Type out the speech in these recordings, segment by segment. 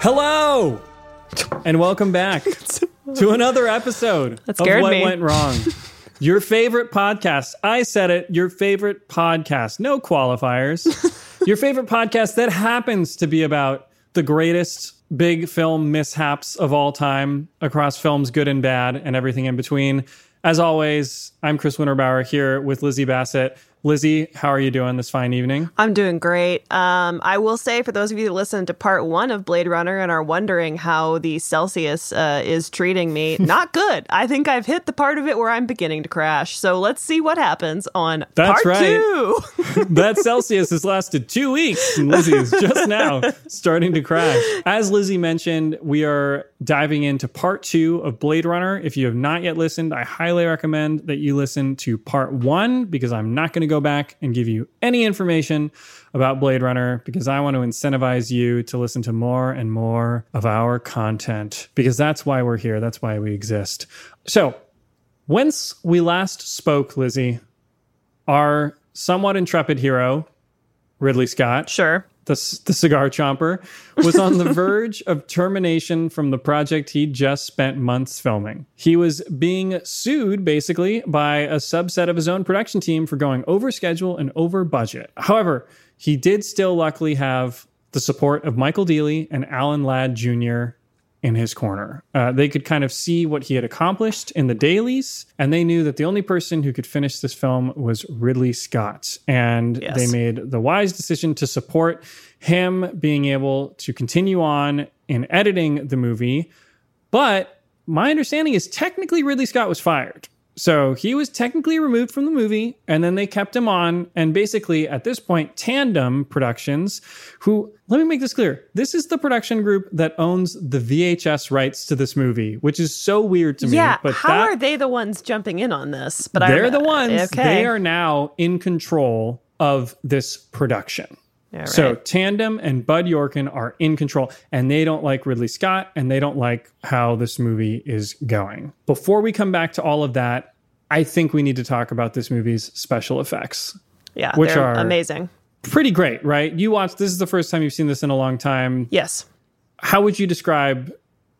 Hello, and welcome back to another episode That of What me. Went Wrong. Your favorite podcast. I said it. Your favorite podcast. No qualifiers. your favorite podcast that happens to be about the greatest big film mishaps of all time across films, good and bad, and everything in between. As always, I'm Chris Winterbauer here with Lizzie Bassett. Lizzie, how are you doing this fine evening? I'm doing great. Um, I will say, for those of you that listened to part one of Blade Runner and are wondering how the Celsius uh, is treating me, not good. I think I've hit the part of it where I'm beginning to crash. So let's see what happens on That's part right. two. that Celsius has lasted two weeks, and Lizzie is just now starting to crash. As Lizzie mentioned, we are diving into part two of Blade Runner. If you have not yet listened, I highly recommend that you listen to part one because I'm not going to go back and give you any information about Blade Runner because I want to incentivize you to listen to more and more of our content because that's why we're here. That's why we exist. So, whence we last spoke, Lizzie, our somewhat intrepid hero, Ridley Scott, Sure. The, the cigar chomper, was on the verge of termination from the project he'd just spent months filming. He was being sued basically by a subset of his own production team for going over schedule and over budget. However, he did still luckily have the support of Michael Deeley and Alan Ladd Jr. in his corner. Uh, they could kind of see what he had accomplished in the dailies, and they knew that the only person who could finish this film was Ridley Scott. And Yes. they made the wise decision to support him being able to continue on in editing the movie. But my understanding is technically Ridley Scott was fired. So he was technically removed from the movie, and then they kept him on. And basically, at this point, Tandem Productions, who, let me make this clear, this is the production group that owns the VHS rights to this movie, which is so weird to me. Yeah. But how that, are they the ones jumping in on this? But they're the ones, Okay. they are now in control of this production. Right. So Tandem and Bud Yorkin are in control, and they don't like Ridley Scott, and they don't like how this movie is going. Before we come back to all of that, I think we need to talk about this movie's special effects. yeah, which they're are- amazing. Pretty great, right? You watched. This is the first time you've seen this in a long time. Yes. How would you describe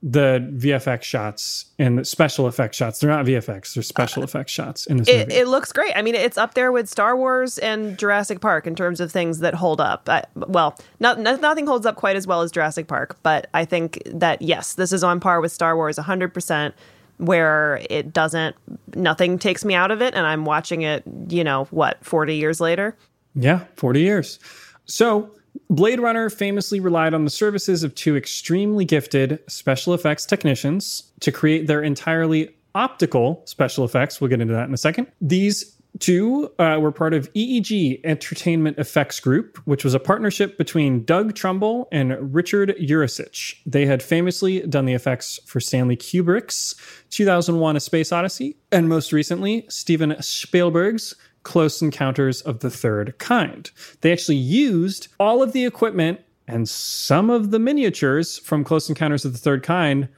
the VFX shots and the special effects shots? They're not VFX; they're special effects shots in this Uh, It, movie. it looks great. I mean, it's up there with Star Wars and Jurassic Park in terms of things that hold up. I, well, not, no- nothing holds up quite as well as Jurassic Park, but I think that yes, this is on par with Star Wars 100%, where it doesn't, nothing takes me out of it, and I'm watching it, you know, what, 40 years later? Yeah, 40 years. So, Blade Runner famously relied on the services of two extremely gifted special effects technicians to create their entirely optical special effects. We'll get into that in a second. These two uh, were part of EEG Entertainment Effects Group, which was a partnership between Doug Trumbull and Richard Yuricich. They had famously done the effects for Stanley Kubrick's 2001 A Space Odyssey, and most recently, Steven Spielberg's Close Encounters of the Third Kind. They actually used all of the equipment and some of the miniatures from Close Encounters of the Third Kind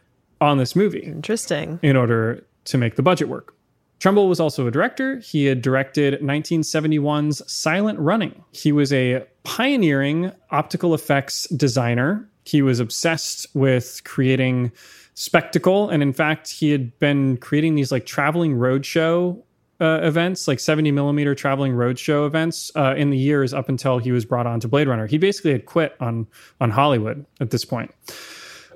on this movie Interesting. in order to make the budget work. Trumbull was also a director. He had directed 1971's Silent Running. He was a pioneering optical effects designer. He was obsessed with creating spectacle. And in fact, he had been creating these like traveling roadshow uh, events, like 70 millimeter traveling roadshow events uh, in the years up until he was brought on to Blade Runner. He basically had quit on, on Hollywood at this point.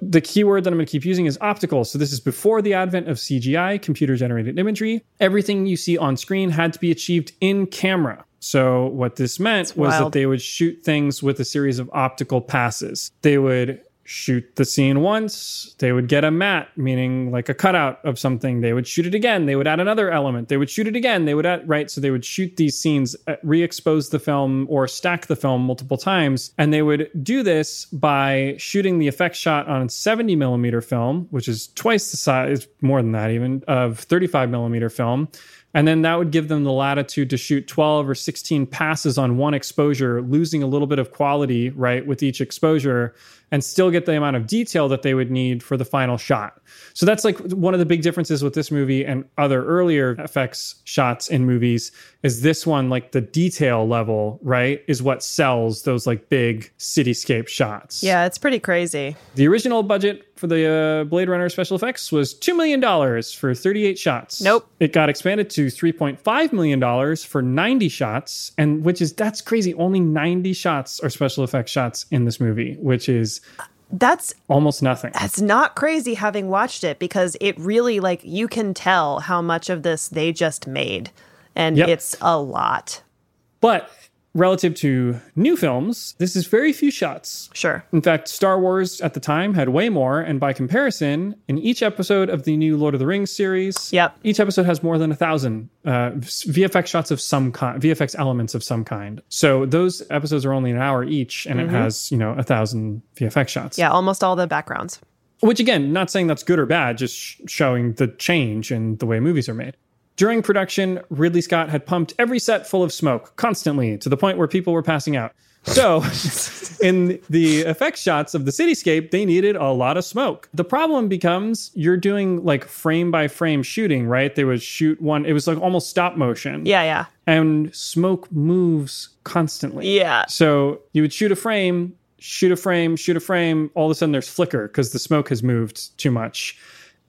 The keyword that I'm going to keep using is optical. So this is before the advent of CGI, computer generated imagery. Everything you see on screen had to be achieved in camera. So what this meant was that they would shoot things with a series of optical passes. They would shoot the scene once, they would get a mat, meaning like a cutout of something. They would shoot it again. They would add another element. They would shoot it again. They would add, right? So they would shoot these scenes, uh, re expose the film or stack the film multiple times. And they would do this by shooting the effect shot on 70 millimeter film, which is twice the size, more than that even, of 35 millimeter film. And then that would give them the latitude to shoot 12 or 16 passes on one exposure, losing a little bit of quality, right, with each exposure, and still get the amount of detail that they would need for the final shot. So that's like one of the big differences with this movie and other earlier effects shots in movies is this one, like the detail level, right, is what sells those like big cityscape shots. Yeah, it's pretty crazy. The original budget for the uh, Blade Runner special effects was $2 million for 38 shots. Nope. It got expanded to $3.5 million for 90 shots, and which is, that's crazy. Only 90 shots are special effects shots in this movie, which is That's almost nothing. that's not crazy having watched it because it really like you can tell how much of this they just made. And Yep. it's a lot. But relative to new films, this is very few shots. Sure. In fact, Star Wars at the time had way more, and by comparison, in each episode of the new Lord of the Rings series, Yep. each episode has more than a thousand uh, VFX shots of some kind, VFX elements of some kind. So those episodes are only an hour each, and it has you know a thousand VFX shots. Yeah, almost all the backgrounds. Which again, not saying that's good or bad, just sh- showing the change in the way movies are made. During production, Ridley Scott had pumped every set full of smoke constantly to the point where people were passing out. So, in the effects shots of the cityscape, they needed a lot of smoke. The problem becomes you're doing like frame by frame shooting, right? They would shoot one, it was like almost stop motion. Yeah, yeah. And smoke moves constantly. Yeah. So you would shoot a frame, shoot a frame, shoot a frame. All of a sudden, there's flicker because the smoke has moved too much.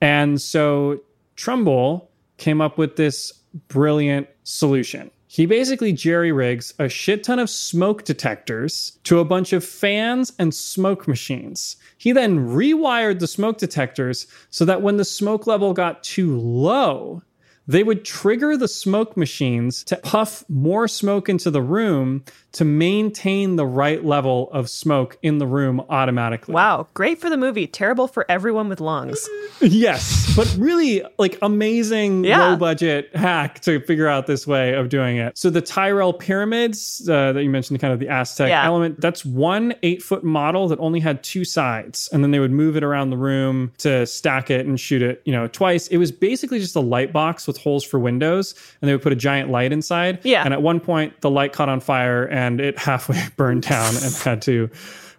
And so Trumbull came up with this brilliant solution. He basically jerry rigs a shit ton of smoke detectors to a bunch of fans and smoke machines. He then rewired the smoke detectors so that when the smoke level got too low, they would trigger the smoke machines to puff more smoke into the room to maintain the right level of smoke in the room automatically. Wow, great for the movie, terrible for everyone with lungs. Yes, but really like amazing Yeah. low budget hack to figure out this way of doing it. So the Tyrell pyramids uh, that you mentioned, kind of the Aztec Yeah. element, that's one eight foot model that only had two sides, and then they would move it around the room to stack it and shoot it, you know, twice. It was basically just a light box with holes for windows, and they would put a giant light inside. Yeah. and at one point the light caught on fire and it halfway burned down and had to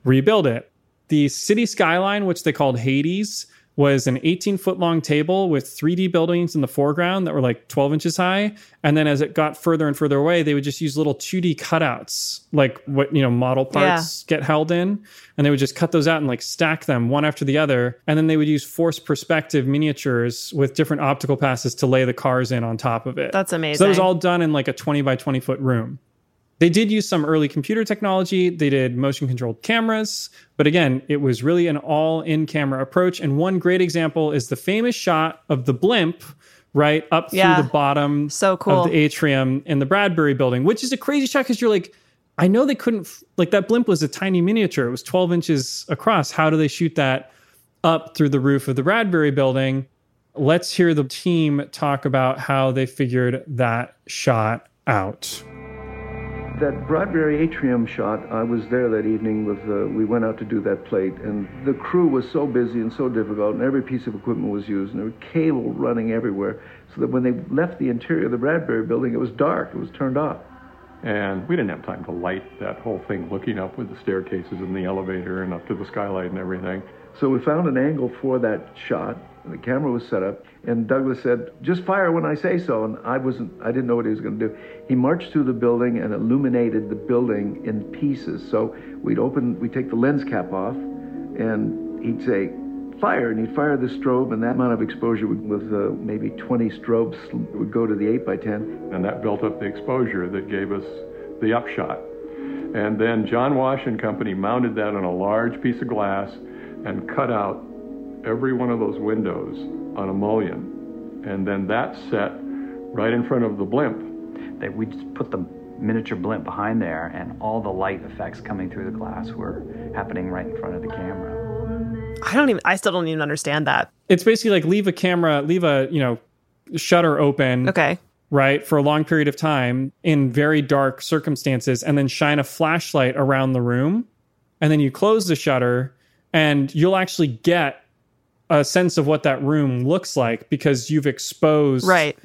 rebuild it. The city skyline, which they called Hades, was an 18 foot long table with 3D buildings in the foreground that were like 12 inches high. And then as it got further and further away, they would just use little 2D cutouts, like what, you know, model parts get held in. And they would just cut those out and like stack them one after the other. And then they would use forced perspective miniatures with different optical passes to lay the cars in on top of it. That's amazing. So that was all done in like a 20 by 20 foot room. They did use some early computer technology. They did motion controlled cameras. But again, it was really an all in camera approach. And one great example is the famous shot of the blimp, right up Yeah. through the bottom So cool. of the atrium in the Bradbury building, which is a crazy shot because you're like, I know they couldn't, f- like, that blimp was a tiny miniature. It was 12 inches across. How do they shoot that up through the roof of the Bradbury building? Let's hear the team talk about how they figured that shot out. That Bradbury atrium shot, I was there that evening with, uh, we went out to do that plate, and the crew was so busy and so difficult, and every piece of equipment was used, and there were cable running everywhere, so that when they left the interior of the Bradbury building, it was dark, it was turned off. And we didn't have time to light that whole thing looking up with the staircases and the elevator and up to the skylight and everything. So we found an angle for that shot. The camera was set up, and Douglas said, "Just fire when I say so." And I wasn't, I didn't know what he was going to do. He marched through the building and illuminated the building in pieces. So we'd open, we'd take the lens cap off, and he'd say, "Fire!" and he'd fire the strobe, and that amount of exposure would, with uh, maybe 20 strobes would go to the 8 by 10 And that built up the exposure that gave us the upshot. And then John Wash and Company mounted that on a large piece of glass and cut out every one of those windows on a mullion. And then that set right in front of the blimp. That we just put the miniature blimp behind there, and all the light effects coming through the glass were happening right in front of the camera. I don't even. I still don't even understand that. It's basically like leave a camera, leave a, you know, shutter open. Okay. Right, for a long period of time in very dark circumstances, and then shine a flashlight around the room. And then you close the shutter, and you'll actually get a sense of what that room looks like because you've exposed Right.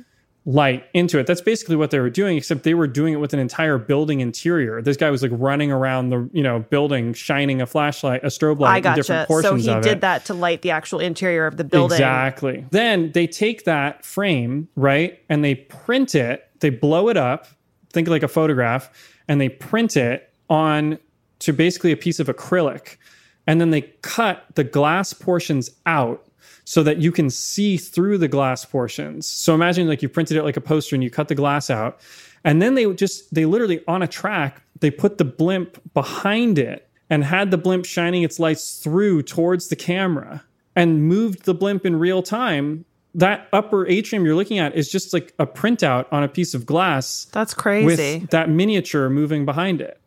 light into it. That's basically what they were doing, except they were doing it with an entire building interior. This guy was like running around the you know building, shining a flashlight, a strobe light I in gotcha. different So he did it. that to light the actual interior of the building. Exactly. Then they take that frame, right, and they print it, they blow it up, think like a photograph, and they print it on to basically a piece of acrylic. And then they cut the glass portions out so that you can see through the glass portions. So imagine like you printed it like a poster and you cut the glass out. And then they just they literally on a track, they put the blimp behind it and had the blimp shining its lights through towards the camera and moved the blimp in real time. That upper atrium you're looking at is just like a printout on a piece of glass That's crazy. with that miniature moving behind it.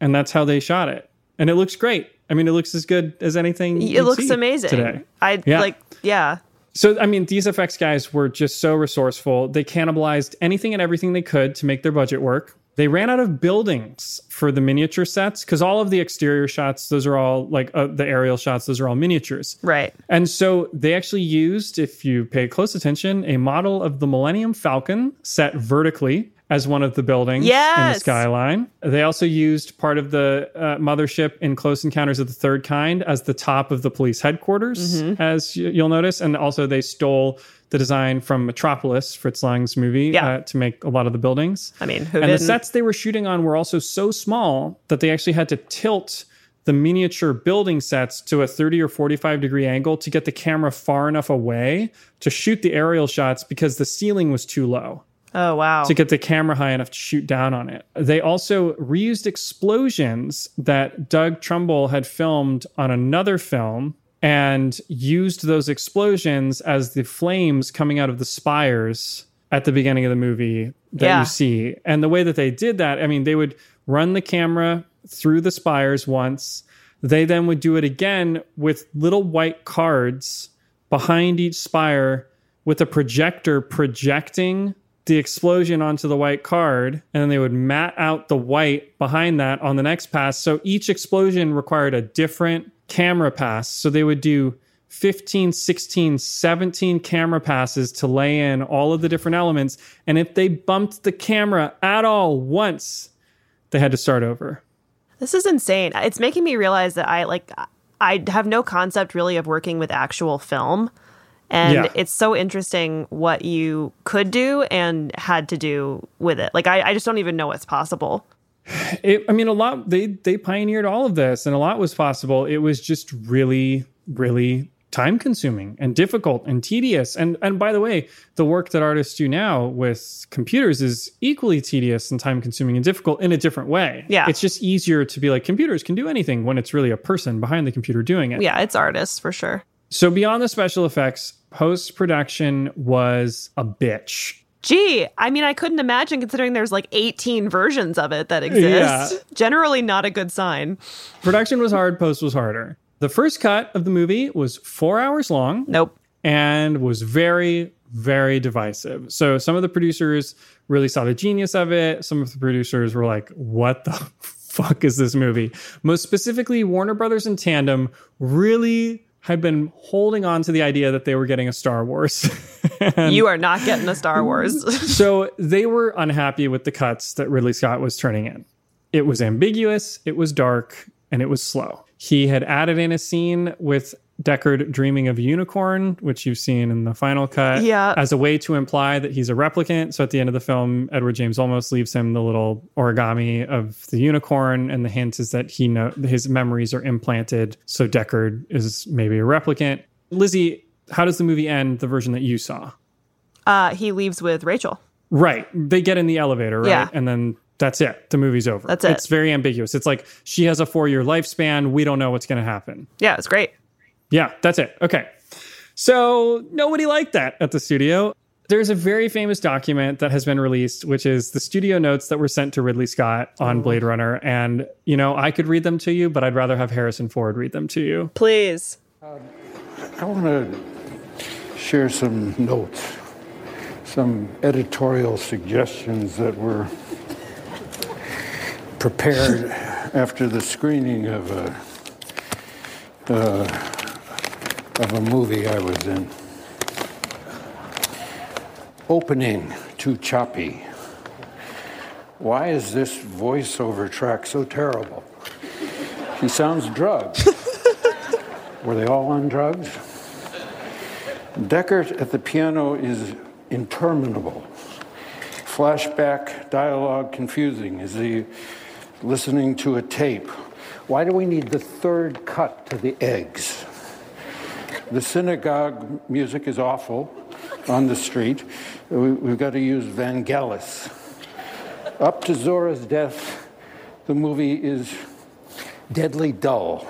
And that's how they shot it. And it looks great. I mean, it looks as good as anything. it looks amazing. today. I Yeah. like. Yeah. So, I mean, these effects guys were just so resourceful. They cannibalized anything and everything they could to make their budget work. They ran out of buildings for the miniature sets because all of the exterior shots, those are all like uh, the aerial shots, those are all miniatures. Right. And so they actually used, if you pay close attention, a model of the Millennium Falcon set vertically as one of the buildings in the skyline. They also used part of the uh, mothership in Close Encounters of the Third Kind as the top of the police headquarters, Mm-hmm. as you'll notice. And also, they stole the design from Metropolis, Fritz Lang's movie, Yeah. uh, to make a lot of the buildings. I mean, who and the didn't? sets they were shooting on were also so small that they actually had to tilt the miniature building sets to a 30 or 45 degree angle to get the camera far enough away to shoot the aerial shots because the ceiling was too low Oh wow. to get the camera high enough to shoot down on it. They also reused explosions that Doug Trumbull had filmed on another film and used those explosions as the flames coming out of the spires at the beginning of the movie that Yeah. you see. And the way that they did that, I mean, they would run the camera through the spires once. They then would do it again with little white cards behind each spire with a projector projecting the explosion onto the white card and then they would mat out the white behind that on the next pass so each explosion required a different camera pass so they would do 15 16 17 camera passes to lay in all of the different elements and if they bumped the camera at all once they had to start over This is insane. It's making me realize that I like I have no concept really of working with actual film. And Yeah. it's so interesting what you could do and had to do with it. Like I, I just don't even know what's possible. it, I mean, a lot they they pioneered all of this, and a lot was possible. It was just really, really time consuming and difficult and tedious. And and by the way, the work that artists do now with computers is equally tedious and time consuming and difficult in a different way. Yeah. it's just easier to be like computers can do anything when it's really a person behind the computer doing it. Yeah, it's artists for sure. So beyond the special effects, post production was a bitch. Gee, I mean, I couldn't imagine considering there's like 18 versions of it that exist. Yeah. Generally, not a good sign. Production was hard, post was harder. The first cut of the movie was four hours long. Nope. and was very, very divisive. So some of the producers really saw the genius of it. Some of the producers were like, what the fuck is this movie? Most specifically, Warner Brothers and Tandem really, had been holding on to the idea that they were getting a Star Wars. you are not getting a Star Wars. so they were unhappy with the cuts that Ridley Scott was turning in. It was ambiguous, it was dark, and it was slow. He had added in a scene with Deckard dreaming of a unicorn, which you've seen in the final cut, Yeah. as a way to imply that he's a replicant. So at the end of the film, Edward James Olmos leaves him the little origami of the unicorn, and the hint is that he know his memories are implanted. So Deckard is maybe a replicant. Lizzie, how does the movie end? The version that you saw, uh, he leaves with Rachel. right? They get in the elevator, right? Yeah. And then that's it. The movie's over. That's it. It's very ambiguous. It's like she has a four year lifespan. We don't know what's going to happen. Yeah, it's great. Yeah, that's it. Okay. So nobody liked that at the studio. There's a very famous document that has been released, which is the studio notes that were sent to Ridley Scott on Blade Runner. And, you know, I could read them to you, but I'd rather have Harrison Ford read them to you. Please. I want to share some notes, some editorial suggestions that were prepared after the screening of a uh, of a movie I was in. Opening too choppy. Why is this voiceover track so terrible? He sounds drugged. Were they all on drugs? Deckard at the piano is interminable. Flashback dialogue confusing. Is he listening to a tape? Why do we need the third cut to the eggs? The synagogue music is awful on the street. We, we've got to use Vangelis. Up to Zhora's death, the movie is deadly dull.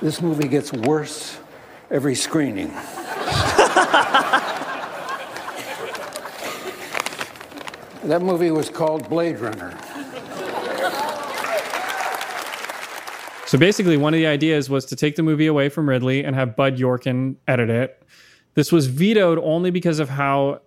This movie gets worse every screening. that movie was called Blade Runner. So basically, one of the ideas was to take the movie away from Ridley and have Bud Yorkin edit it. This was vetoed only because of how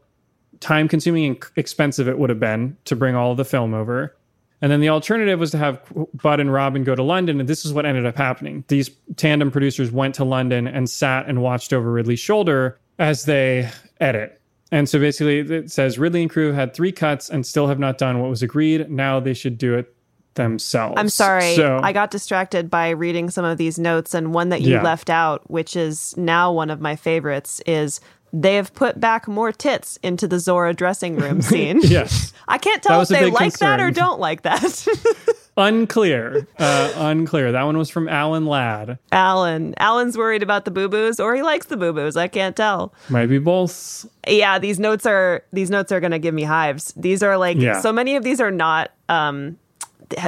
time consuming and expensive it would have been to bring all the film over. And then the alternative was to have Bud and Robin go to London, and this is what ended up happening. These tandem producers went to London and sat and watched over Ridley's shoulder as they edit. And so basically, it says Ridley and crew had three cuts and still have not done what was agreed. Now they should do it themselves. I'm sorry. So, I got distracted by reading some of these notes, and one that you Yeah. left out, which is now one of my favorites, is they have put back more tits into the Zhora dressing room scene. yes. I can't tell if they like that or don't like that. unclear. Uh, unclear. That one was from Alan Ladd. Alan. Alan's worried about the boo boos, or he likes the boo boos. I can't tell. Might be both. yeah these notes are these notes are going to give me hives these are like Yeah. so many of these are not um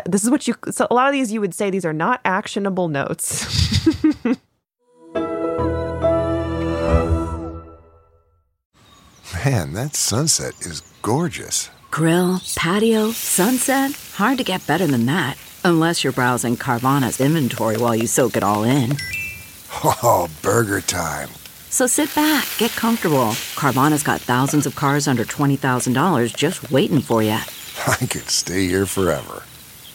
this is what you so a lot of these you would say these are not actionable notes Man, that sunset is gorgeous. Grill, patio, sunset. Hard to get better than that. Unless you're browsing Carvana's inventory while you soak it all in. Oh, burger time. So sit back, get comfortable. Carvana's got thousands of cars under $20,000 just waiting for you. I could stay here forever.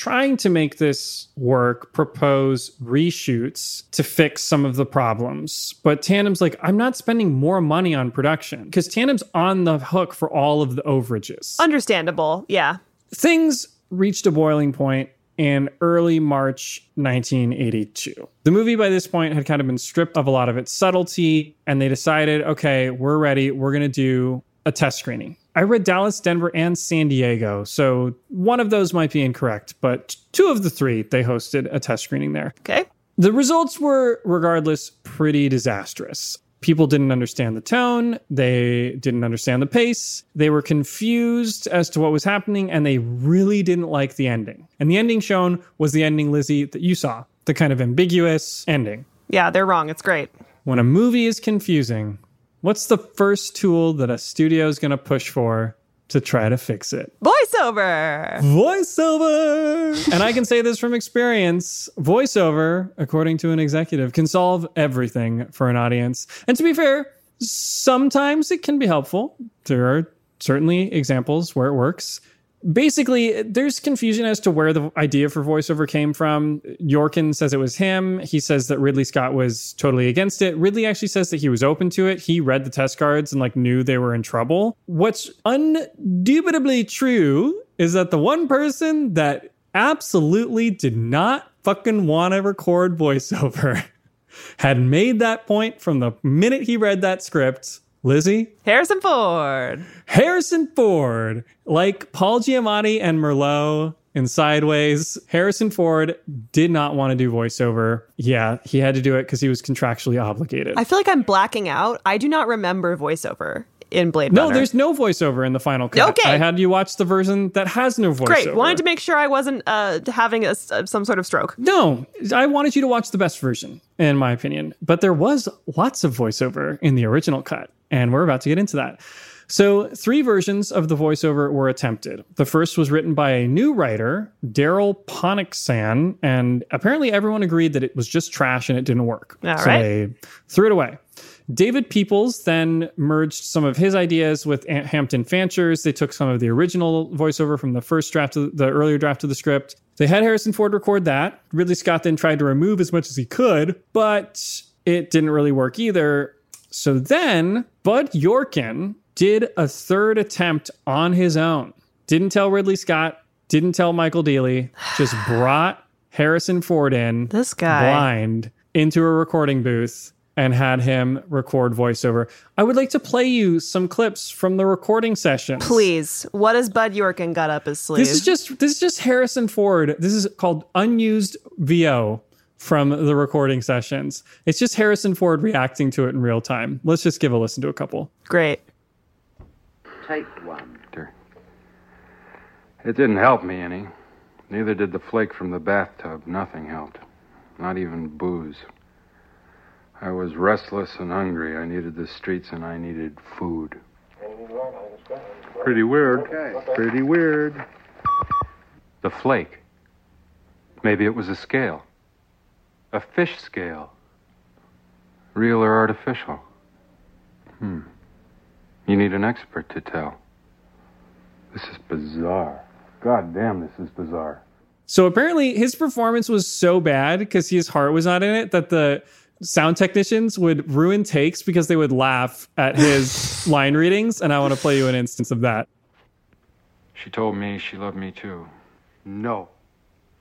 trying to make this work propose reshoots to fix some of the problems but tandem's like i'm not spending more money on production because tandem's on the hook for all of the overages understandable yeah things reached a boiling point in early March 1982. The movie by this point had kind of been stripped of a lot of its subtlety, and they decided, okay, we're ready. We're going to do a test screening. I read Dallas, Denver, and San Diego. So one of those might be incorrect, but two of the three, they hosted a test screening there. Okay. The results were, regardless, pretty disastrous. People didn't understand the tone. They didn't understand the pace. They were confused as to what was happening, and they really didn't like the ending. And the ending shown was the ending, Lizzie, that you saw the kind of ambiguous ending. Yeah, they're wrong. It's great. When a movie is confusing, what's the first tool that a studio is going to push for to try to fix it? Voiceover. Voiceover. and I can say this from experience voiceover, according to an executive, can solve everything for an audience. And to be fair, sometimes it can be helpful. There are certainly examples where it works basically there's confusion as to where the idea for voiceover came from. Yorkin says it was him. He says that ridley scott was totally against it. Ridley actually says that he was open to it. He read the test cards and like knew they were in trouble. What's undubitably true is that the one person that absolutely did not fucking want to record voiceover had made that point from the minute he read that script Lizzie? Harrison Ford. Harrison Ford. Like Paul Giamatti and Merlot in Sideways, Harrison Ford did not want to do voiceover. Yeah, he had to do it because he was contractually obligated. I feel like I'm blacking out. I do not remember voiceover in Blade no, Runner. there's no voiceover in the final cut. Okay. I had you watch the version that has no voiceover. Great. Wanted to make sure I wasn't uh, having a, some sort of stroke. No, I wanted you to watch the best version, in my opinion. But there was lots of voiceover in the original cut, and we're about to get into that. So, three versions of the voiceover were attempted. The first was written by a new writer, Darryl Ponicsan, and apparently everyone agreed that it was just trash and it didn't work. All so right. they threw it away. David Peoples then merged some of his ideas with Hampton Fancher's. They took some of the original voiceover from the first draft, of the earlier draft of the script. They had Harrison Ford record that. Ridley Scott then tried to remove as much as he could, but it didn't really work either. So then Bud Yorkin did a third attempt on his own. Didn't tell Ridley Scott, didn't tell Michael Deeley, just brought Harrison Ford in This guy. blind into a recording booth and had him record voiceover. I would like to play you some clips from the recording session. Please. What has Bud Yorkin got up his sleeve? This is just this is just Harrison Ford. This is called unused VO from the recording sessions. It's just Harrison Ford reacting to it in real time. Let's just give a listen to a couple. Great. Take one. It didn't help me any. Neither did the flake from the bathtub. Nothing helped. Not even booze. I was restless and hungry. I needed the streets and I needed food. Pretty weird. Pretty weird. The flake. Maybe it was a scale. A fish scale. Real or artificial? Hmm. You need an expert to tell. This is bizarre. God damn, this is bizarre. So apparently his performance was so bad because his heart was not in it that the sound technicians would ruin takes because they would laugh at his line readings. And I want to play you an instance of that. She told me she loved me too. No.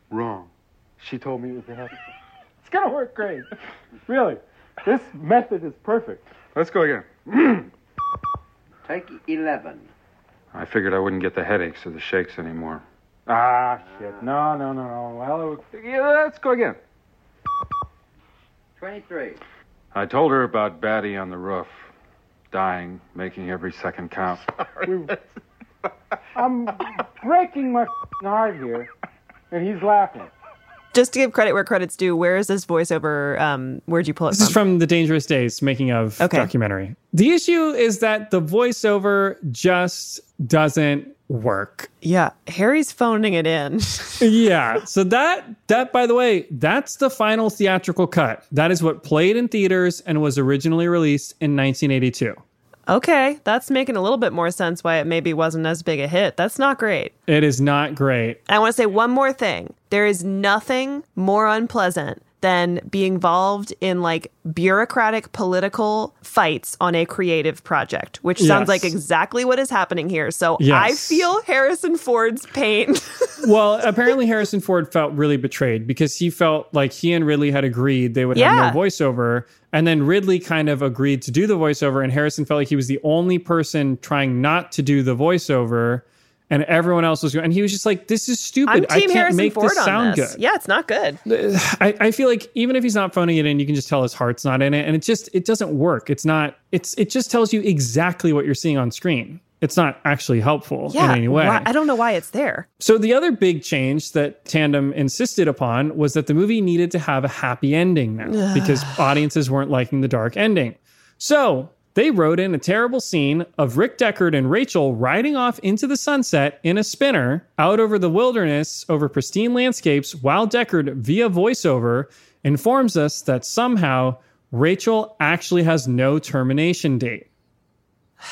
Wrong. She told me it was the happy. It's gonna work great. Really. This method is perfect. Let's go again. Take 11. I figured I wouldn't get the headaches or the shakes anymore. Ah, shit. No, no, no, no. Well, it, Yeah, let's go again. 23. I told her about Batty on the roof, dying, making every second count. Sorry. I'm breaking my heart here, and he's laughing. Just to give credit where credit's due, where is this voiceover? Um, where'd you pull it This from? is from the Dangerous Days making of Okay. documentary. The issue is that the voiceover just doesn't work. yeah, Harry's phoning it in. yeah. So that that by the way, that's the final theatrical cut. That is what played in theaters and was originally released in 1982. Okay, that's making a little bit more sense why it maybe wasn't as big a hit. That's not great. It is not great. I want to say one more thing. There is nothing more unpleasant than be involved in like bureaucratic political fights on a creative project, which sounds Yes. like exactly what is happening here. So I feel Harrison Ford's pain. well, apparently Harrison Ford felt really betrayed because he felt like he and Ridley had agreed they would Yeah. have no voiceover. And then Ridley kind of agreed to do the voiceover, and Harrison felt like he was the only person trying not to do the voiceover. And everyone else was going, and he was just like, "This is stupid. I team can't Harrison make Ford this sound this. good." Yeah, it's not good. I, I feel like even if he's not phoning it in, you can just tell his heart's not in it, and it just it doesn't work. It's not. It's it just tells you exactly what you're seeing on screen. It's not actually helpful Yeah, in any way. why- I don't know why it's there. So the other big change that Tandem insisted upon was that the movie needed to have a happy ending now because audiences weren't liking the dark ending. So they wrote in a terrible scene of Rick Deckard and Rachel riding off into the sunset in a spinner out over the wilderness over pristine landscapes while Deckard via voiceover informs us that somehow Rachel actually has no termination date.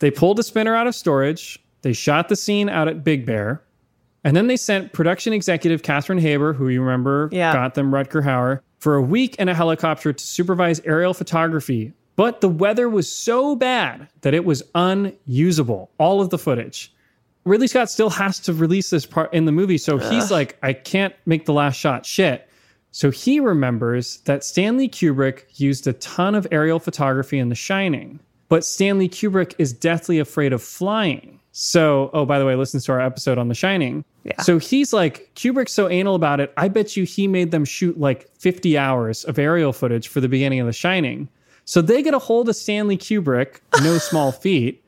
They pulled a spinner out of storage. They shot the scene out at Big Bear. And then they sent production executive Katherine Haber, who you remember Yeah. got them Rutger Hauer, for a week in a helicopter to supervise aerial photography. But the weather was so bad that it was unusable, all of the footage. Ridley Scott still has to release this part in the movie. So he's Ugh. like, I can't make the last shot shit. So he remembers that Stanley Kubrick used a ton of aerial photography in The Shining, but Stanley Kubrick is deathly afraid of flying. So, oh, by the way, listen to our episode on The Shining. Yeah. So he's like, Kubrick's so anal about it. I bet you he made them shoot like 50 hours of aerial footage for the beginning of The Shining. So they get a hold of Stanley Kubrick, no small feat.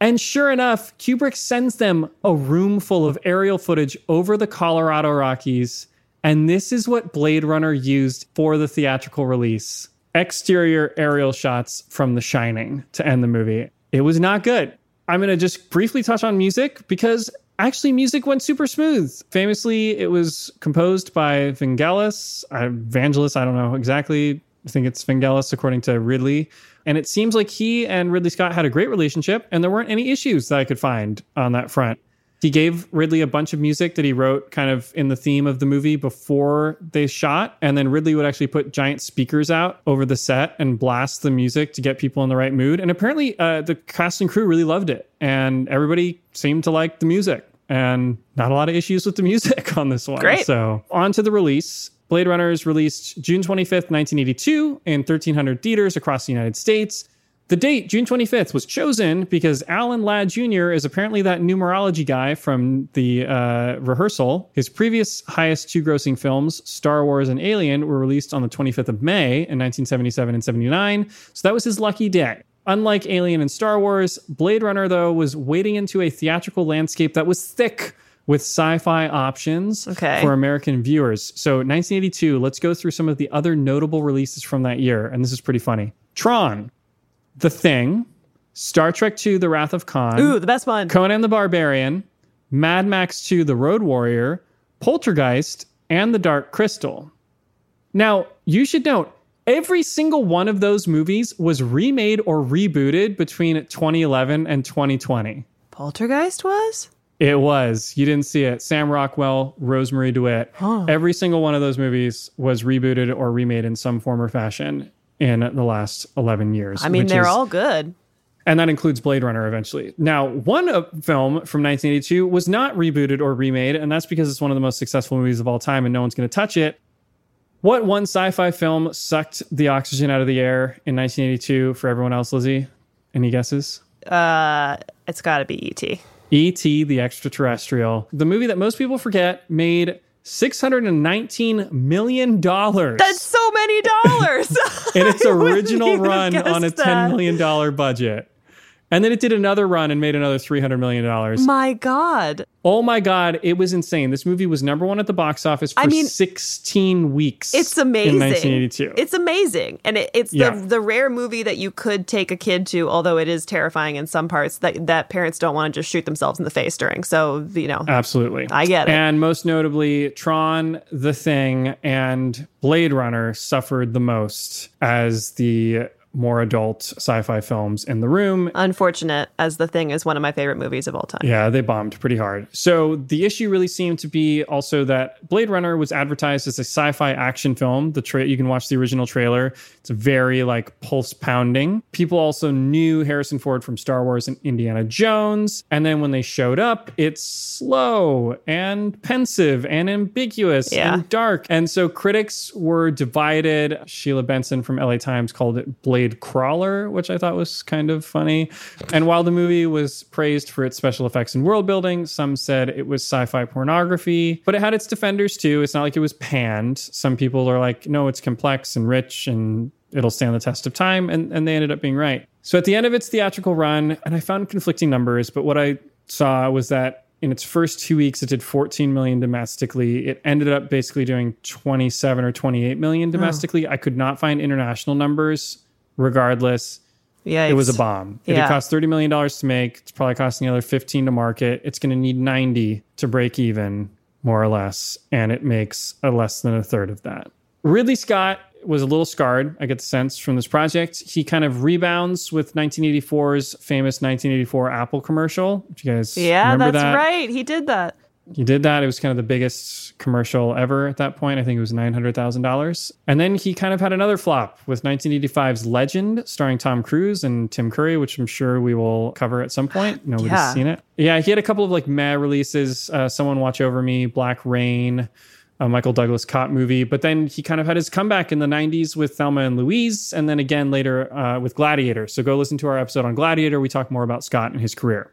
And sure enough, Kubrick sends them a room full of aerial footage over the Colorado Rockies. And this is what Blade Runner used for the theatrical release exterior aerial shots from The Shining to end the movie. It was not good. I'm going to just briefly touch on music because actually music went super smooth. Famously, it was composed by Vangelis, Vangelis, I don't know exactly. I think it's Vangelis according to Ridley. And it seems like he and Ridley Scott had a great relationship and there weren't any issues that I could find on that front. He gave Ridley a bunch of music that he wrote kind of in the theme of the movie before they shot. And then Ridley would actually put giant speakers out over the set and blast the music to get people in the right mood. And apparently, uh, the cast and crew really loved it. And everybody seemed to like the music. And not a lot of issues with the music on this one. Great. So, on to the release. Blade Runner is released June 25th, 1982, in 1,300 theaters across the United States. The date, June 25th, was chosen because Alan Ladd Jr. is apparently that numerology guy from the uh, rehearsal. His previous highest two grossing films, Star Wars and Alien, were released on the 25th of May in 1977 and 79. So that was his lucky day. Unlike Alien and Star Wars, Blade Runner, though, was wading into a theatrical landscape that was thick with sci fi options Okay. for American viewers. So, 1982, let's go through some of the other notable releases from that year. And this is pretty funny Tron, The Thing, Star Trek II The Wrath of Khan, Ooh, the best one. Conan the Barbarian, Mad Max 2 The Road Warrior, Poltergeist, and The Dark Crystal. Now, you should note, every single one of those movies was remade or rebooted between 2011 and 2020. Poltergeist was? It was. You didn't see it. Sam Rockwell, Rosemarie DeWitt. Huh. Every single one of those movies was rebooted or remade in some form or fashion in the last 11 years. I mean, they're is- all good. and that includes Blade Runner eventually. Now, one film from 1982 was not rebooted or remade, and that's because it's one of the most successful movies of all time and no one's going to touch it. What one sci fi film sucked the oxygen out of the air in 1982 for everyone else, Lizzie? Any guesses? Uh, it's got to be E.T. E.T. the Extraterrestrial. The movie that most people forget made $619 million That's so many dollars. in its original run on a guessed that. $10 million budget. And then it did another run and made another $300 million. My God. Oh my God, it was insane. This movie was number one at the box office for I mean, 16 weeks. It's amazing. In 1982. It's amazing. And it, it's Yeah. the the rare movie that you could take a kid to, although it is terrifying in some parts that, that parents don't want to just shoot themselves in the face during. So, you know, Absolutely. I get it. And most notably, Tron, The Thing, and Blade Runner suffered the most as the more adult sci-fi films in the room. Unfortunate, as The Thing is one of my favorite movies of all time. Yeah, they bombed pretty hard. So the issue really seemed to be also that Blade Runner was advertised as a sci-fi action film. The tra- you can watch the original trailer. It's very like pulse pounding. People also knew Harrison Ford from Star Wars and Indiana Jones, and then when they showed up, it's slow and pensive and ambiguous Yeah. and dark. And so critics were divided. Sheila Benson from LA Times called it Blade Crawler, which I thought was kind of funny. And while the movie was praised for its special effects and world building, some said it was sci fi pornography, but it had its defenders too. It's not like it was panned. Some people are like, no, it's complex and rich and it'll stand the test of time. And, and they ended up being right. So at the end of its theatrical run, and I found conflicting numbers, but what I saw was that in its first two weeks, it did 14 million domestically. It ended up basically doing 27 or 28 million oh. domestically. I could not find international numbers. Regardless, Yeah, it was a bomb. It Yeah. cost 30 million dollars to make. It's probably costing another 15 to market. It's going to need 90 to break even, more or less, and it makes a less than a third of that. Ridley Scott was a little scarred, I get the sense from this project. He kind of rebounds with 1984's famous 1984 Apple commercial. Do you guys Yeah, that's that? right. He did that. He did that. It was kind of the biggest commercial ever at that point. I think it was $900,000. And then he kind of had another flop with 1985's Legend, starring Tom Cruise and Tim Curry, which I'm sure we will cover at some point. Nobody's Yeah. seen it. Yeah, he had a couple of like meh releases uh, Someone Watch Over Me, Black Rain, a Michael Douglas cop movie. But then he kind of had his comeback in the 90s with Thelma and Louise, and then again later uh, with Gladiator. So go listen to our episode on Gladiator. We talk more about Scott and his career.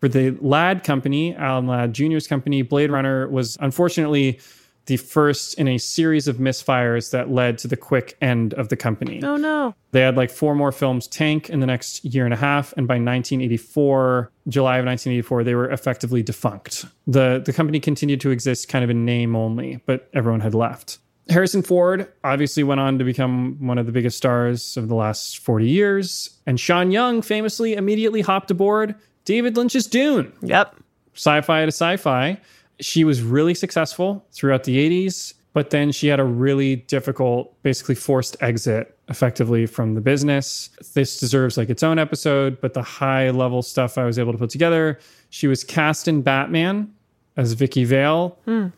For the Ladd company, Alan Ladd Jr.'s company, Blade Runner was unfortunately the first in a series of misfires that led to the quick end of the company. Oh no. They had like four more films tank in the next year and a half, and by 1984, July of 1984, they were effectively defunct. the The company continued to exist kind of in name only, but everyone had left. Harrison Ford obviously went on to become one of the biggest stars of the last 40 years, and Sean Young famously immediately hopped aboard David Lynch's Dune. Yep. Sci-fi to sci-fi. She was really successful throughout the 80s, but then she had a really difficult, basically forced exit effectively from the business. This deserves like its own episode, but the high level stuff I was able to put together, she was cast in Batman as Vicki Vale. Hmm.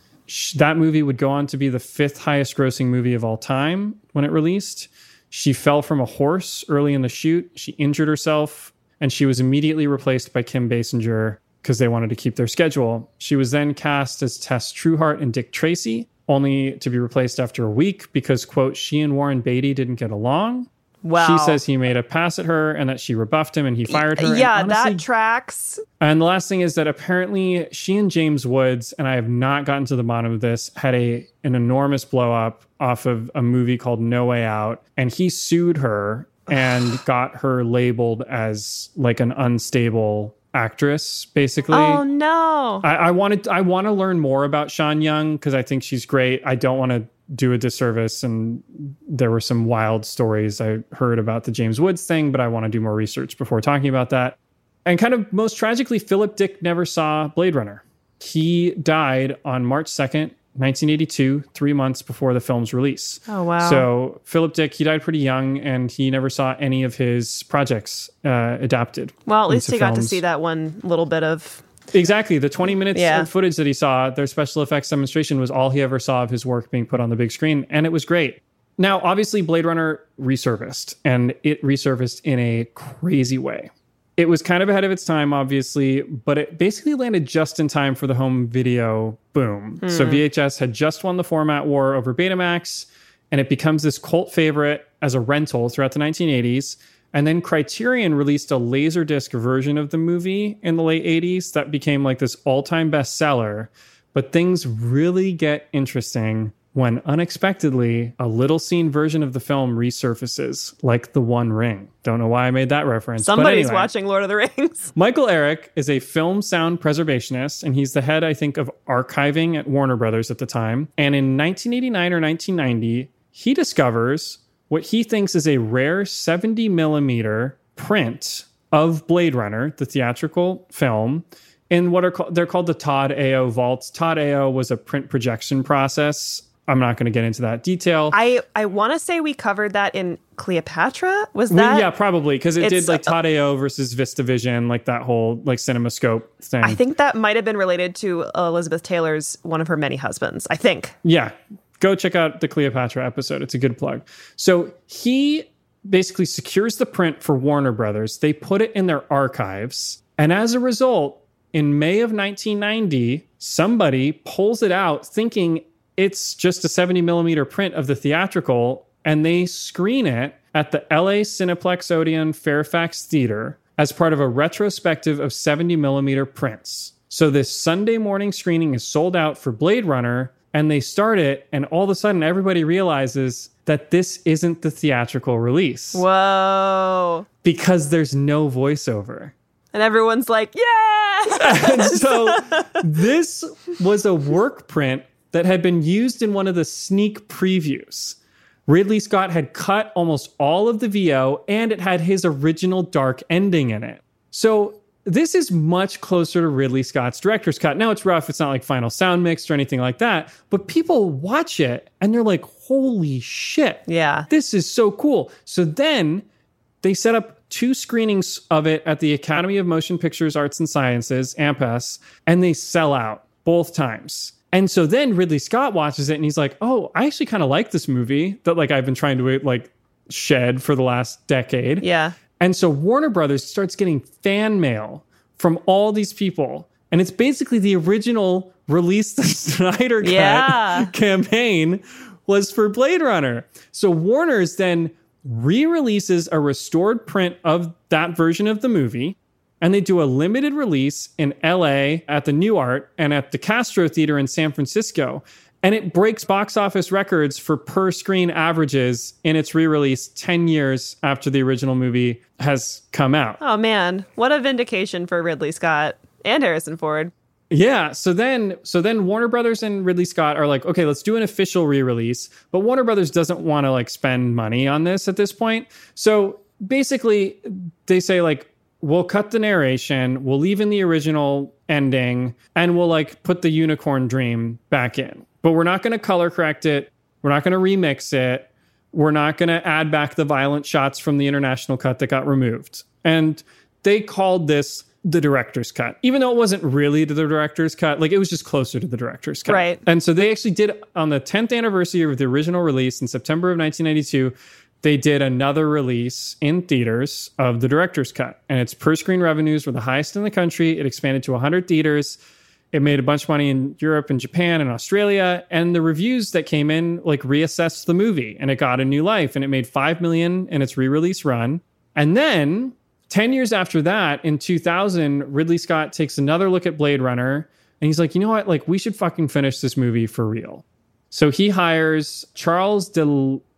That movie would go on to be the fifth highest grossing movie of all time when it released. She fell from a horse early in the shoot. She injured herself and she was immediately replaced by Kim Basinger because they wanted to keep their schedule. She was then cast as Tess Trueheart and Dick Tracy, only to be replaced after a week because, quote, she and Warren Beatty didn't get along. Wow. She says he made a pass at her and that she rebuffed him and he fired her. Yeah, honestly, that tracks. and the last thing is that apparently she and James Woods, and I have not gotten to the bottom of this, had a an enormous blow up off of a movie called No Way Out, and he sued her and got her labeled as like an unstable actress, basically. Oh no. I, I wanted I want to learn more about Sean Young because I think she's great. I don't want to do a disservice, and there were some wild stories I heard about the James Woods thing, but I want to do more research before talking about that. And kind of most tragically, Philip Dick never saw Blade Runner. He died on March second, 1982, three months before the film's release. Oh, wow. So Philip Dick, he died pretty young, and he never saw any of his projects uh, adapted. Well, at least he got to see that one little bit of Exactly. The 20 minutes Yeah. of footage that he saw, their special effects demonstration was all he ever saw of his work being put on the big screen, and it was great. Now, obviously, Blade Runner resurfaced, and it resurfaced in a crazy way. It was kind of ahead of its time, obviously, but it basically landed just in time for the home video boom. So Hmm. VHS had just won the format war over Betamax, and it becomes this cult favorite as a rental throughout the 1980s. And then Criterion released a Laserdisc version of the movie in the late 80s that became like this all time bestseller. But things really get interesting when unexpectedly a little scene version of the film resurfaces, like The One Ring. Don't know why I made that reference. Somebody's anyway. watching Lord of the Rings. Michael Arick is a film sound preservationist, and he's the head, I think, of archiving at Warner Brothers at the time. And in 1989 or 1990, he discovers what he thinks is a rare 70 millimeter print of Blade Runner, the theatrical film, in what are called they're called the Todd AO vaults. Todd AO was a print projection process. I'm not going to get into that detail. I I want to say we covered that in Cleopatra. Was We- that? yeah, probably because it did like Todd AO versus VistaVision, like that whole like CinemaScope thing. I think that might have been related to Elizabeth Taylor's one of her many husbands. I think. Yeah. Go check out the Cleopatra episode. It's a good plug. So he basically secures the print for Warner Brothers. They put it in their archives. And as a result, in May of 1990, somebody pulls it out thinking it's just a 70 millimeter print of the theatrical, and they screen it at the LA Cineplex Odeon Fairfax Theater as part of a retrospective of 70 millimeter prints. So this Sunday morning screening is sold out for Blade Runner, and they start it, and all of a sudden everybody realizes that this isn't the theatrical release Whoa! because there's no voiceover. And everyone's like, yeah. and so this was a work print that had been used in one of the sneak previews. Ridley Scott had cut almost all of the VO and it had his original dark ending in it. So this is much closer to Ridley Scott's director's cut. Now it's rough, it's not like final sound mixed or anything like that, but people watch it and they're like, holy shit. Yeah. This is so cool. So then they set up two screenings of it at the Academy of Motion Pictures Arts and Sciences, AMPAS, and they sell out both times. And so then Ridley Scott watches it and he's like, "Oh, I actually kind of like this movie that like I've been trying to like shed for the last decade." Yeah. And so Warner Brothers starts getting fan mail from all these people. And it's basically the original release the Snyder Cut Yeah. campaign was for Blade Runner. So Warner's then re-releases a restored print of that version of the movie and they do a limited release in LA at the Nuart and at the Castro Theater in San Francisco. And it breaks box office records for per screen averages in its re release 10 years after the original movie has come out. Oh man, what a vindication for Ridley Scott and Harrison Ford. Yeah. So then, so then Warner Brothers and Ridley Scott are like, okay, let's do an official re-release. But Warner Brothers doesn't want to like spend money on this at this point. So basically, they say like, we'll cut the narration, we'll leave in the original ending, and we'll like put the unicorn dream back in. But we're not going to color correct it. We're not going to remix it. We're not going to add back the violent shots from the international cut that got removed. And they called this the director's cut, even though it wasn't really the director's cut. Like it was just closer to the director's cut. Right. And so they actually did on the 10th anniversary of the original release in September of 1992. They did another release in theaters of the director's cut, and its per screen revenues were the highest in the country. It expanded to 100 theaters. It made a bunch of money in Europe and Japan and Australia. And the reviews that came in like reassessed the movie and it got a new life and it made 5 million in its re-release run. And then 10 years after that, in 2000, Ridley Scott takes another look at Blade Runner and he's like, you know what? Like, we should fucking finish this movie for real. So he hires Charles de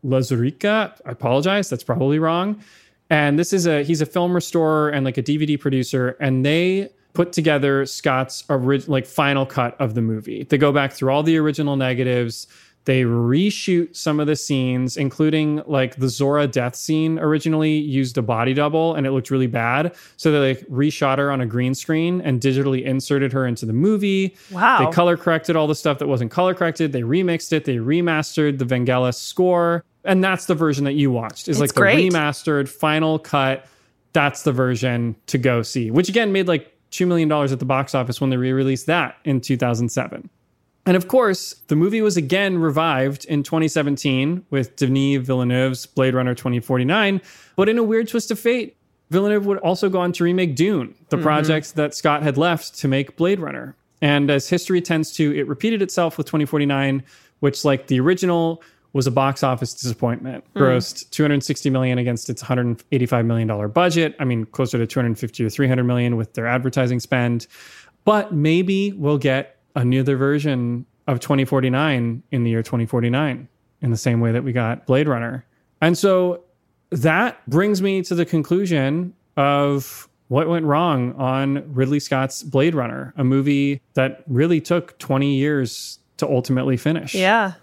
Lauzirika. I apologize, that's probably wrong. And this is a he's a film restorer and like a DVD producer, and they put together Scott's orig- like final cut of the movie. They go back through all the original negatives. They reshoot some of the scenes, including like the Zhora death scene originally used a body double and it looked really bad. So they like reshot her on a green screen and digitally inserted her into the movie. Wow. They color corrected all the stuff that wasn't color corrected. They remixed it. They remastered the Vangelis score. And that's the version that you watched. Is It's like the great. remastered final cut. That's the version to go see, which again made like $2 million at the box office when they re released that in 2007. And of course, the movie was again revived in 2017 with Denis Villeneuve's Blade Runner 2049. But in a weird twist of fate, Villeneuve would also go on to remake Dune, the Mhm. project that Scott had left to make Blade Runner. And as history tends to, it repeated itself with 2049, which, like the original, was a box office disappointment. Mm. Grossed 260 million against its 185 million dollar budget. I mean, closer to 250 or 300 million with their advertising spend. But maybe we'll get another version of 2049 in the year 2049 in the same way that we got Blade Runner. And so that brings me to the conclusion of what went wrong on Ridley Scott's Blade Runner, a movie that really took 20 years to ultimately finish. Yeah.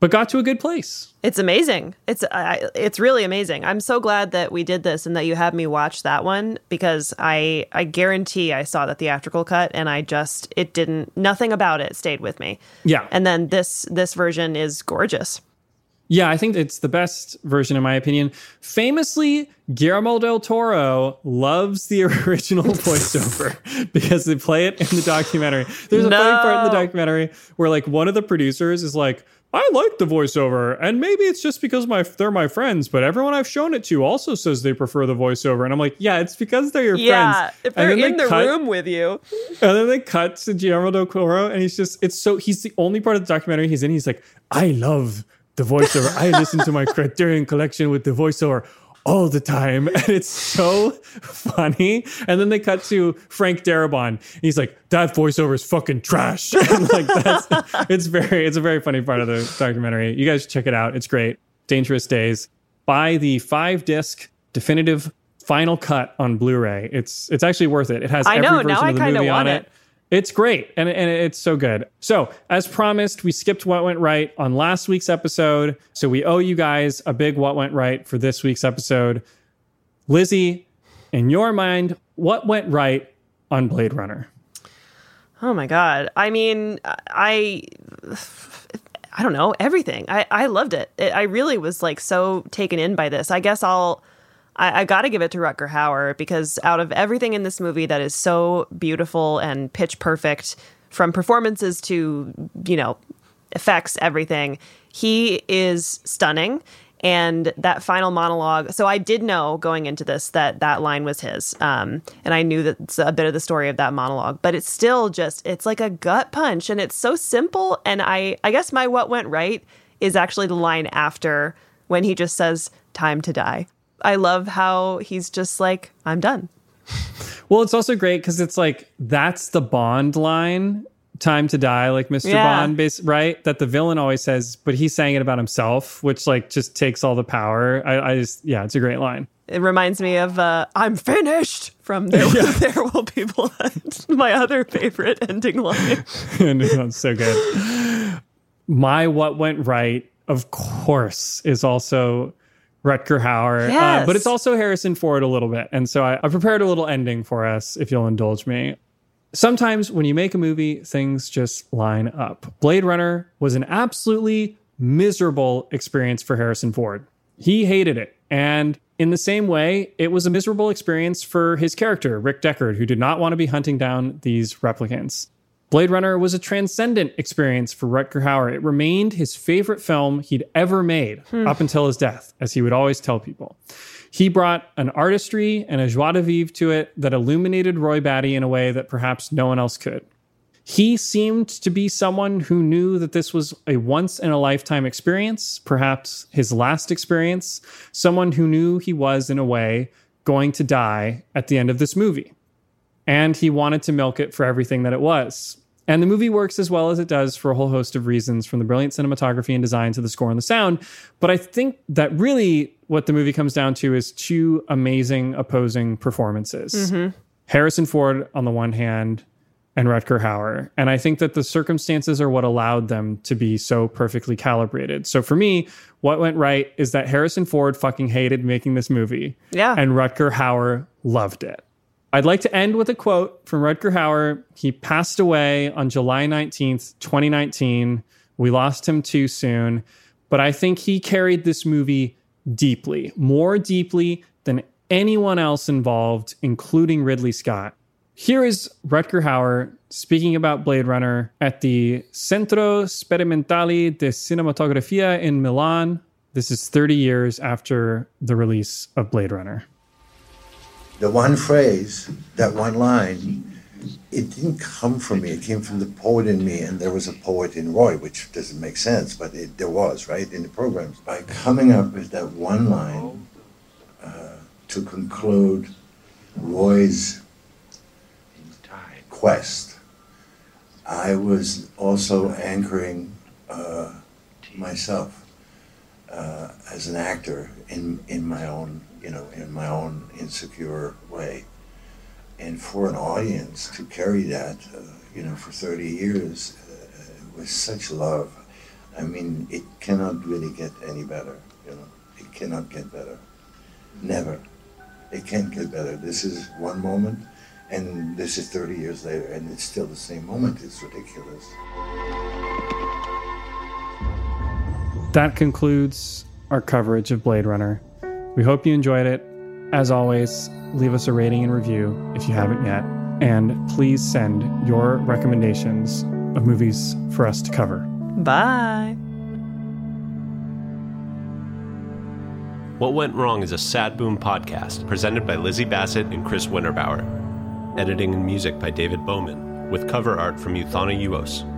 But got to a good place. It's amazing. It's I, it's really amazing. I'm so glad that we did this and that you had me watch that one because I I guarantee I saw the theatrical cut and I just it didn't nothing about it stayed with me. Yeah. And then this this version is gorgeous. Yeah, I think it's the best version in my opinion. Famously, Guillermo del Toro loves the original voiceover because they play it in the documentary. There's a funny part in the documentary where like one of the producers is like, I like the voiceover, and maybe it's just because my they're my friends, but everyone I've shown it to also says they prefer the voiceover, and I'm like, yeah, it's because they're your yeah, friends. if they're then they in the cut- room with you. and then they cut to Guillermo del Toro, and he's just, it's so, he's the only part of the documentary he's in. He's like, I love the voiceover. I listen to my Criterion collection with the voiceover all the time. And it's so funny. And then they cut to Frank Darabont. He's like, that voiceover is fucking trash. And like, that's, it's very, it's a very funny part of the documentary. You guys check it out. It's great. Dangerous Days. Buy the five disc definitive final cut on Blu-ray. It's it's actually worth it. It has I every know, version of the movie on it. it. It's great and, and it's so good. So, as promised, we skipped what went right on last week's episode. So, we owe you guys a big what went right for this week's episode. Lizzie, in your mind, what went right on Blade Runner? Oh my god. I mean, I I don't know, everything. I I loved it. it I really was like so taken in by this. I guess I'll I, I got to give it to Rutger Hauer because out of everything in this movie that is so beautiful and pitch perfect, from performances to you know effects, everything, he is stunning. And that final monologue. So I did know going into this that that line was his, um, and I knew that it's a bit of the story of that monologue. But it's still just it's like a gut punch, and it's so simple. And I I guess my what went right is actually the line after when he just says "time to die." I love how he's just like I'm done. Well, it's also great because it's like that's the Bond line, "Time to die," like Mr. Yeah. Bond, base, right? That the villain always says, but he's saying it about himself, which like just takes all the power. I, I just, yeah, it's a great line. It reminds me of uh, "I'm finished" from "There, there Will Be Blood," my other favorite ending line. and it's so good. My what went right, of course, is also Rutger Hauer, uh, but it's also Harrison Ford a little bit. And so I, I prepared a little ending for us, if you'll indulge me. Sometimes when you make a movie, things just line up. Blade Runner was an absolutely miserable experience for Harrison Ford. He hated it. And in the same way, it was a miserable experience for his character, Rick Deckard, who did not want to be hunting down these replicants. Blade Runner was a transcendent experience for Rutger Hauer. It remained his favorite film he'd ever made Hmm. up until his death, as he would always tell people. He brought an artistry and a joie de vivre to it that illuminated Roy Batty in a way that perhaps no one else could. He seemed to be someone who knew that this was a once in a lifetime experience, perhaps his last experience, someone who knew he was, in a way, going to die at the end of this movie. And he wanted to milk it for everything that it was. And the movie works as well as it does for a whole host of reasons, from the brilliant cinematography and design to the score and the sound. But I think that really what the movie comes down to is two amazing opposing performances. Mhm. Harrison Ford on the one hand and Rutger Hauer. And I think that the circumstances are what allowed them to be so perfectly calibrated. So for me, what went right is that Harrison Ford fucking hated making this movie. Yeah. And Rutger Hauer loved it. I'd like to end with a quote from Rutger Hauer. He passed away on July 19th, 2019. We lost him too soon, but I think he carried this movie deeply, more deeply than anyone else involved, including Ridley Scott. Here is Rutger Hauer speaking about Blade Runner at the Centro Sperimentale di Cinematografia in Milan. This is 30 years after the release of Blade Runner. The one phrase, that one line, it didn't come from me. It came from the poet in me, and there was a poet in Roy, which doesn't make sense, but it, there was, right, in the programs. By coming up with that one line uh, to conclude Roy's quest, I was also anchoring uh, myself uh, as an actor in in my own, you know, in my own insecure way and for an audience to carry that, uh, you know, for 30 years uh, with such love, I mean, it cannot really get any better, you know. It cannot get better. Never. It can't get better. This is one moment, and this is 30 years later, and it's still the same moment. It's ridiculous. That concludes our coverage of Blade Runner. We hope you enjoyed it. As always, leave us a rating and review if you haven't yet. And please send your recommendations of movies for us to cover. Bye. What Went Wrong is a Sad Boom podcast presented by Lizzie Bassett and Chris Winterbauer. Editing and music by David Bowman, with cover art from Euthana Uos.